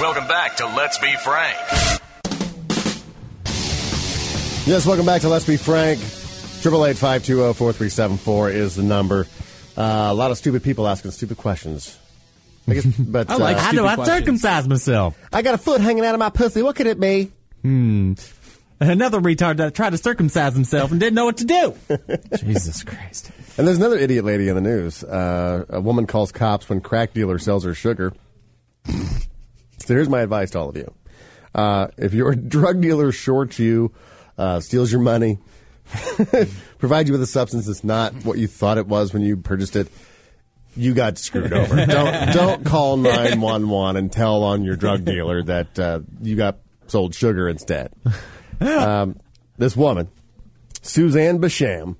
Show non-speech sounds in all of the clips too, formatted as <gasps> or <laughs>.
Welcome back to Let's Be Frank. Yes, welcome back to Let's Be Frank. Triple eight five two zero four three seven four is the number. Uh, a lot of stupid people asking stupid questions. I guess, <laughs> but I like uh, How do I questions. circumcise myself? I got a foot hanging out of my pussy. What could it be? Hmm. Another retard that tried to circumcise himself and didn't know what to do. <laughs> Jesus Christ. And there's another idiot lady in the news. Uh, a woman calls cops when crack dealer sells her sugar. So here's my advice to all of you: uh, if your <laughs> drug dealer shorts you, uh, steals your money, <laughs> provides you with a substance that's not what you thought it was when you purchased it, you got screwed over. <laughs> don't don't call nine one one and tell on your drug dealer that uh, you got sold sugar instead. Um, this woman, Suzanne Basham.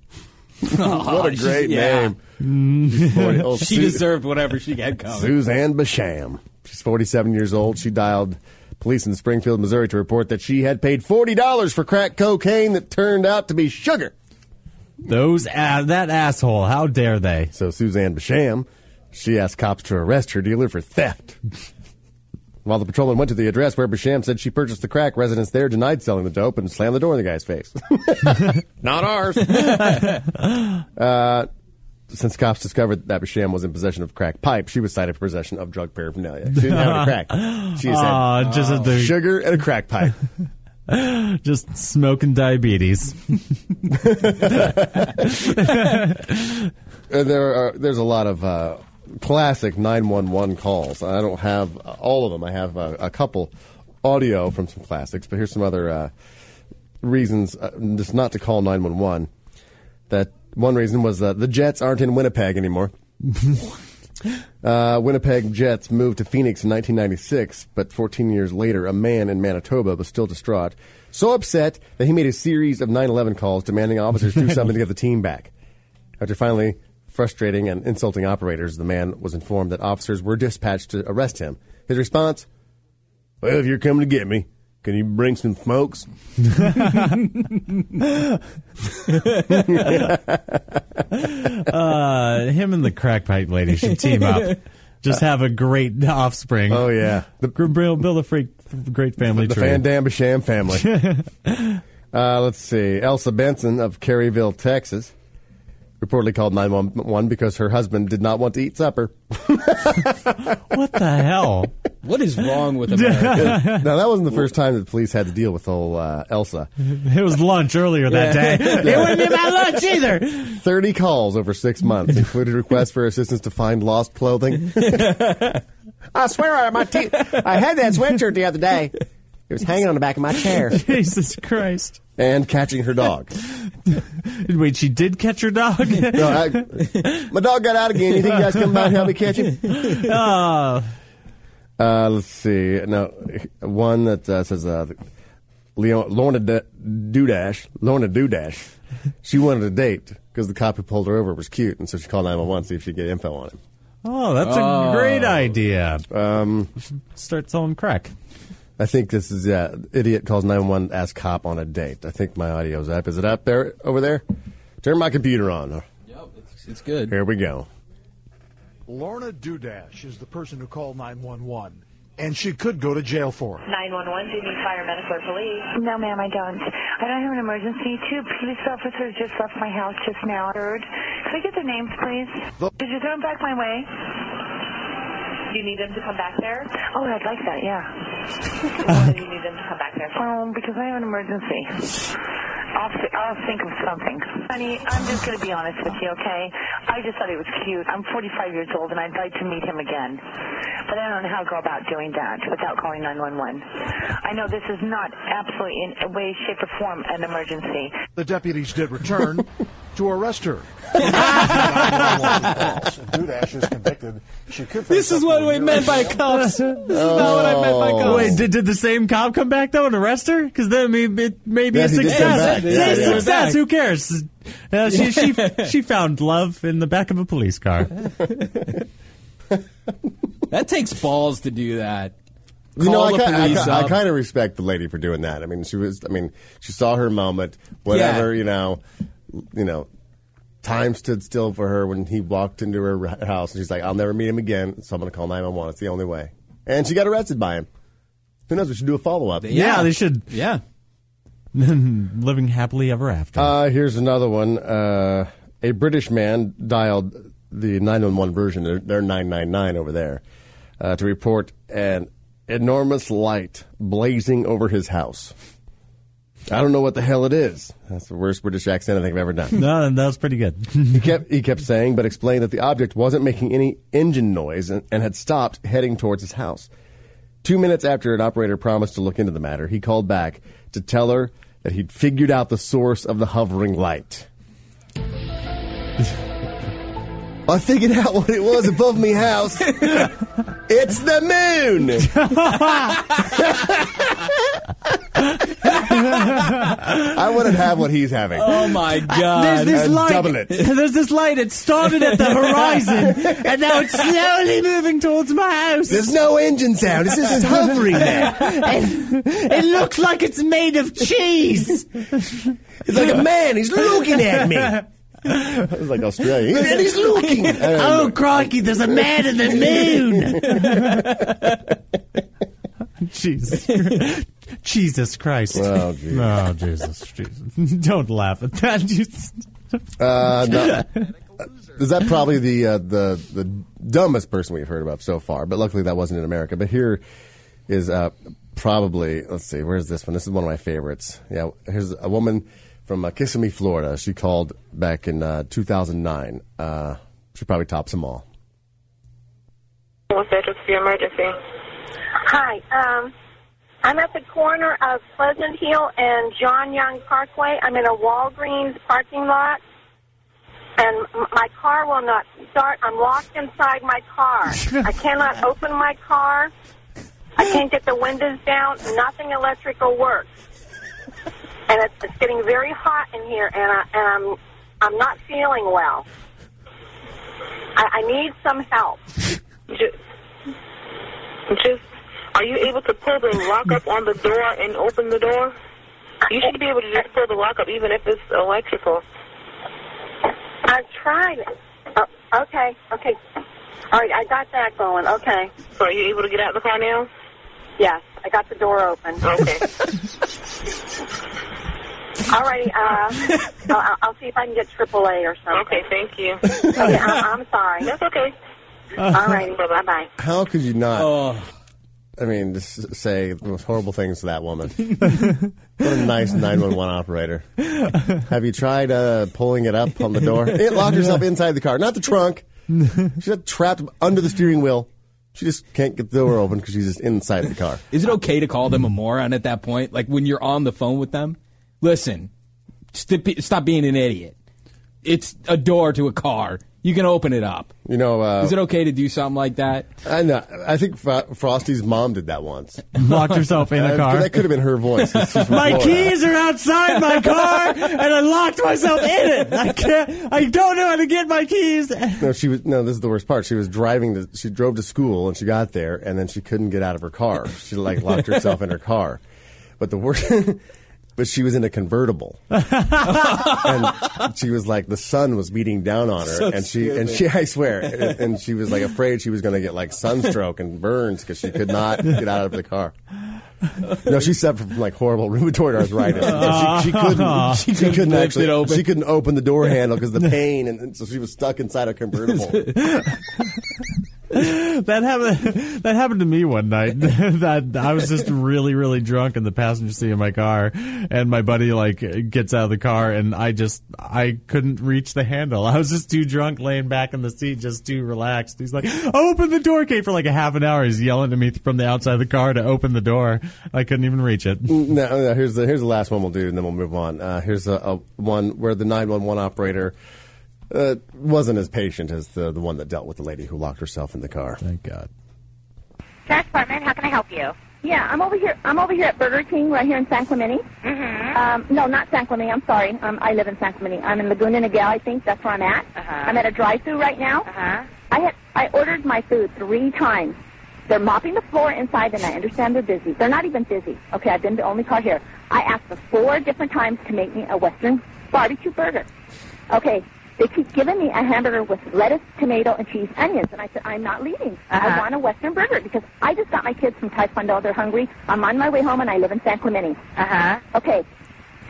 what a great yeah. name. She's 40 oh, She Su- deserved whatever she got coming. Suzanne Basham. She's 47 years old. She dialed police in Springfield, Missouri to report that she had paid $40 for crack cocaine that turned out to be sugar. Those a- that asshole. How dare they? So Suzanne Basham, she asked cops to arrest her dealer for theft. While the patrolman went to the address where Basham said she purchased the crack, residents there denied selling the dope and slammed the door in the guy's face. <laughs> Not ours. <laughs> uh, since cops discovered that Basham was in possession of crack pipe, she was cited for possession of drug paraphernalia. She didn't have any crack. <gasps> She just had just at the, sugar and a crack pipe. <laughs> just smoking diabetes. And <laughs> there are there's a lot of uh, classic 911 calls. I don't have all of them. I have uh, a couple audio from some classics, but here's some other uh, reasons uh, just not to call 911. That one reason was uh, the Jets aren't in Winnipeg anymore. <laughs> Uh, Winnipeg Jets moved to Phoenix in 1996, but 14 years later, a man in Manitoba was still distraught, so upset that he made a series of 911 calls demanding officers do <laughs> something to get the team back. After finally frustrating and insulting operators, the man was informed that officers were dispatched to arrest him. His response, Well, if you're coming to get me, can you bring some smokes? Uh, him and the crack pipe lady should team up. <laughs> Just have a great offspring. Oh, yeah. The, build, build a freak, great family the tree. Van Dam Basham family. <laughs> uh, let's see. Elsa Benson of Caryville, Texas, reportedly called 911 because her husband did not want to eat supper. <laughs> what the hell? What is wrong with <laughs> America? <laughs> now, that wasn't the first time that the police had to deal with old uh, Elsa. It was lunch earlier that day. <laughs> It wouldn't be my lunch either. 30 calls over six months, included requests for assistance to find lost clothing. I swear I, my te- I had that sweatshirt the other day. It was hanging on the back of my chair. Jesus Christ. And catching her dog. Wait, she did catch her dog? No, I, my dog got out again. You think you guys come by and help me catch him? oh, Uh, let's see. No, one that uh, says uh, Leon, Lorna D- Dudash. Lorna Dudash. She wanted a date because the cop who pulled her over was cute, and so she called 911 to see if she could get info on him. oh, that's a great idea. Um, Start selling crack. I think this is yeah. Idiot calls 911, asks cop on a date. I think my audio's up. Is it up there over there? Turn my computer on. Yep, it's, it's good. Here we go. Lorna Dudash is the person who called 911, and she could go to jail for it. 911, do you need fire, medical, or police? No, ma'am, I don't. I don't have an emergency. Two police officers just left my house just now. Third. Could I get their names, please? The- Did you throw them back my way? Do you need them to come back there? Oh, I'd like that, yeah. <laughs> Why do you need them to come back there? Um, because I have an emergency. I'll, th- I'll think of something. Honey, I'm just going to be honest with you, okay? I just thought it was cute. I'm 45 years old, and I'd like to meet him again. But I don't know how to go about doing that without calling 911. I know this is not absolutely in a way, shape, or form an emergency. The deputies did return <laughs> to arrest her. 911 calls. Dudash is convicted. She could This is what we meant by cops. This is not what I meant by cops. Wait, did, did the same cop come back though and arrest her? Because then I mean, it may be Yeah, a he did come success. back. It's Yeah, a yeah. success. Who cares? Uh, she she <laughs> she found love in the back of a police car. <laughs> That takes balls to do that. You know, I the kind, I, police ki- I up. kind of respect the lady for doing that. I mean, she was. I mean, she saw her moment. Whatever Yeah. you know, you know, time stood still for her when he walked into her house, and she's like, "I'll never meet him again." So I'm going to call 911. It's the only way. And she got arrested by him. Who knows? We should do a follow up. Yeah, they should. Yeah. <laughs> Living happily ever after. Uh, here's another one. Uh, a British man dialed the 911 version, they're, they're 999 over there, uh, to report an enormous light blazing over his house. I don't know what the hell it is. That's the worst British accent I think I've ever done. <laughs> no, that was pretty good. he <laughs> kept he kept saying, but explained that the object wasn't making any engine noise and, and had stopped heading towards his house. Two minutes after an operator promised to look into the matter, he called back to tell her that he'd figured out the source of the hovering light. <laughs> I figured out what it was above me house. it's the moon. <laughs> I wouldn't have what he's having. Oh my God! There's this and light. double it. <laughs> There's this light. It started at the <laughs> horizon, and now it's slowly moving towards my house. There's no engine sound. It's just hovering there. And it looks like it's made of cheese. It's like a man. He's looking at me. It was like Australia. And he's looking. Oh crikey! There's a man in the moon. Jesus, Jesus Christ! Oh, <laughs> geez. oh Jesus, Jesus! <laughs> Don't laugh at that. <laughs> Jesus. Uh, no. Is that probably the uh, the the dumbest person we've heard about so far? But luckily that wasn't in America. But here is uh, probably let's see, where's this one? This is one of my favorites. Yeah, here's a woman from uh, Kissimmee, Florida. She called back in uh, 2009. Uh, she probably tops them all. What's that? What's the emergency? Hi. Um, I'm at the corner of Pleasant Hill and John Young Parkway. I'm in a Walgreens parking lot, and my car will not start. I'm locked inside my car. <laughs> I cannot open my car. I can't get the windows down. Nothing electrical works, and it's, it's getting very hot in here, and, I, and I'm I'm not feeling well. I, I need some help. <laughs> Just, just, are you able to pull the lock up on the door and open the door? You should be able to just pull the lock up even if it's electrical. I've tried it. Oh, okay, okay. All right, I got that going. Okay. So are you able to get out of the car now? Yes, I got the door open. Okay. <laughs> All righty. Uh, <laughs> I'll, I'll see if I can get AAA or something. okay, thank you. Okay, I, I'm sorry. That's okay. <laughs> All righty. Bye bye. How could you not? Oh, I mean, just say the most horrible things to that woman. <laughs> what a nice 911 operator. Have you tried uh, pulling it up on the door? It locked herself inside the car, not the trunk. <laughs> She's got trapped under the steering wheel. She just can't get the door open because she's just inside the car. is it okay to call them a moron at that point? Like when you're on the phone with them? Listen, st- stop being an idiot. It's a door to a car. You can open it up. You know, uh, Is it okay to do something like that? I know. I think Fro- Frosty's mom did that once. Locked herself in Uh, a car. That could have been her voice. <laughs> My Florida. keys are outside my car, and I locked myself in it. I can't. I don't know how to get my keys. No, she was. No, this is the worst part. She was driving. To, she drove to school and she got there, and then she couldn't get out of her car. She like locked herself in her car. But the worst. <laughs> But she was in a convertible, <laughs> and she was like the sun was beating down on her, So and she and she I swear, and, and she was like afraid she was going to get like sunstroke and burns because she could not get out of the car. No, she suffered from like horrible rheumatoid arthritis. So she, she couldn't. Ah. She, she couldn't actually. it open. She couldn't open the door handle because the pain, and, and so she was stuck inside a convertible. <laughs> <laughs> That happened. That happened to me one night. <laughs> that I was just really, really drunk in the passenger seat of my car, and my buddy like gets out of the car, and I just I couldn't reach the handle. I was just too drunk, laying back in the seat, just too relaxed. He's like, "Open the door, Kate!" For like a half an hour, he's yelling at me from the outside of the car to open the door. I couldn't even reach it. No, no, here's the here's the last one we'll do, and then we'll move on. Uh, here's a, a one where the nine one one operator uh, wasn't as patient as the the one that dealt with the lady who locked herself in the car. Thank God. Sheriff's Department, how can I help you? Yeah, I'm over here. I'm over here at Burger King, right here in San Clemente. Mm-hmm. Um, no, not San Clemente. I'm sorry. Um, I live in San Clemente. I'm in Laguna Niguel. I think that's where I'm at. Uh-huh. I'm at a drive-through right now. Uh-huh. I had I ordered my food three times. They're mopping the floor inside, and I understand they're busy. They're not even busy. Okay, I've been the only car here. I asked for four different times to make me a Western barbecue burger. Okay, they keep giving me a hamburger with lettuce, tomato, and cheese, onions. And I said, I'm not leaving. I Uh-huh. want a Western burger because I just got my kids from Taekwondo. They're hungry. I'm on my way home, and I live in San Clemente. Uh huh. Okay.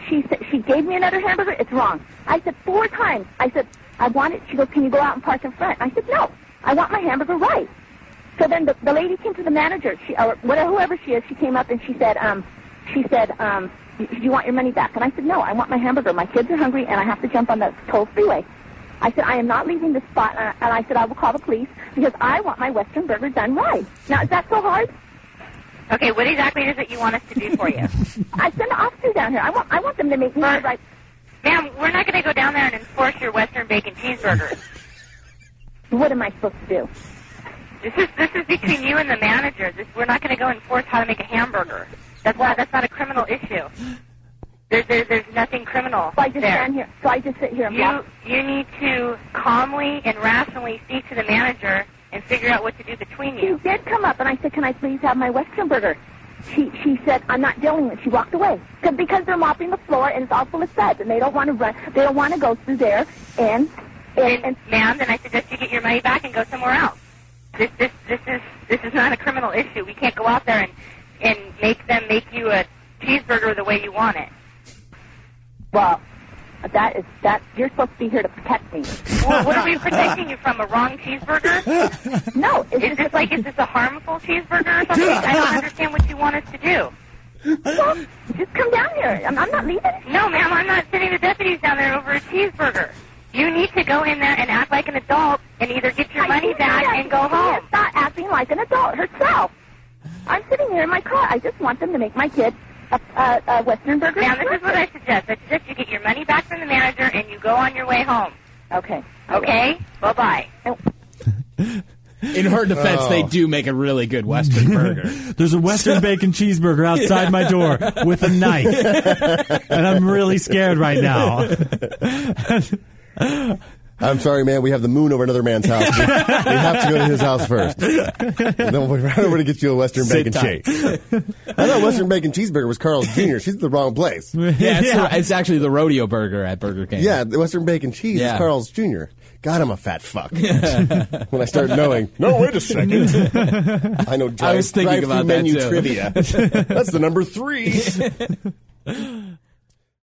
She said she gave me another hamburger. It's wrong. I said four times. I said I want it. She goes, can you go out and park in front? I said no. I want my hamburger right. So then the, the lady came to the manager, she or whatever whoever she is. She came up and she said, um, she said, um, do you want your money back? And I said no. I want my hamburger. My kids are hungry and I have to jump on the toll freeway. I said I am not leaving this spot. Uh, and I said I will call the police because I want my Western burger done right. Now is that so hard? Okay, what exactly is it you want us to do for you? <laughs> I send the officers down here. I want I want them to make me the right. Ma'am, we're not going to go down there and enforce your Western bacon cheeseburgers. What am I supposed to do? This is this is between you and the manager. This, we're not going to go enforce how to make a hamburger. That's why that's not a criminal issue. There, there, there's nothing criminal So I just there. stand here. So I just sit here You you need to calmly and rationally speak to the manager and figure out what to do between you. She did come up, and I said, "Can I please have my Western burger?" She she said, "I'm not dealing with." it." She walked away 'Cause- because they're mopping the floor and it's all full of suds, and they don't want to run. They don't want to go through there and and, and Ma'am, then I suggest you get your money back and go somewhere else. This this this is this is not a criminal issue. We can't go out there and and make them make you a cheeseburger the way you want it. Well, that is that you're supposed to be here to protect me. Well, what are we protecting you from? A wrong cheeseburger? No, it's Is this like is this a harmful cheeseburger or something? I don't understand what you want us to do. well, just come down here. I'm, I'm not leaving. No, ma'am, I'm not sending the deputies down there over a cheeseburger. You need to go in there and act like an adult and either get your I money back that and go she home. has Start acting like an adult herself. I'm sitting here in my car. I just want them to make my kid a, a, a Western burger. Now, this is what I suggest. I suggest you get your money back from the manager and you go on your way home. Okay. Okay? Bye-bye. In her defense, Oh. they do make a really good Western <laughs> burger. There's a Western bacon cheeseburger outside my door with a knife, <laughs> and I'm really scared right now. <laughs> I'm sorry, man. We have the moon over another man's house. We, <laughs> we have to go to his house first. And then we'll be right over to get you a Western Sit bacon tight. shake. I thought Western bacon cheeseburger was Carl's Jr. She's at the wrong place. Yeah, it's, the- it's actually the rodeo burger at Burger King. Yeah, the Western bacon cheese Yeah. is Carl's Jr. God, I'm a fat fuck. <laughs> when I start knowing, <laughs> no, wait a second. I know. Drive, I was thinking about that, menu too. trivia. That's the number three.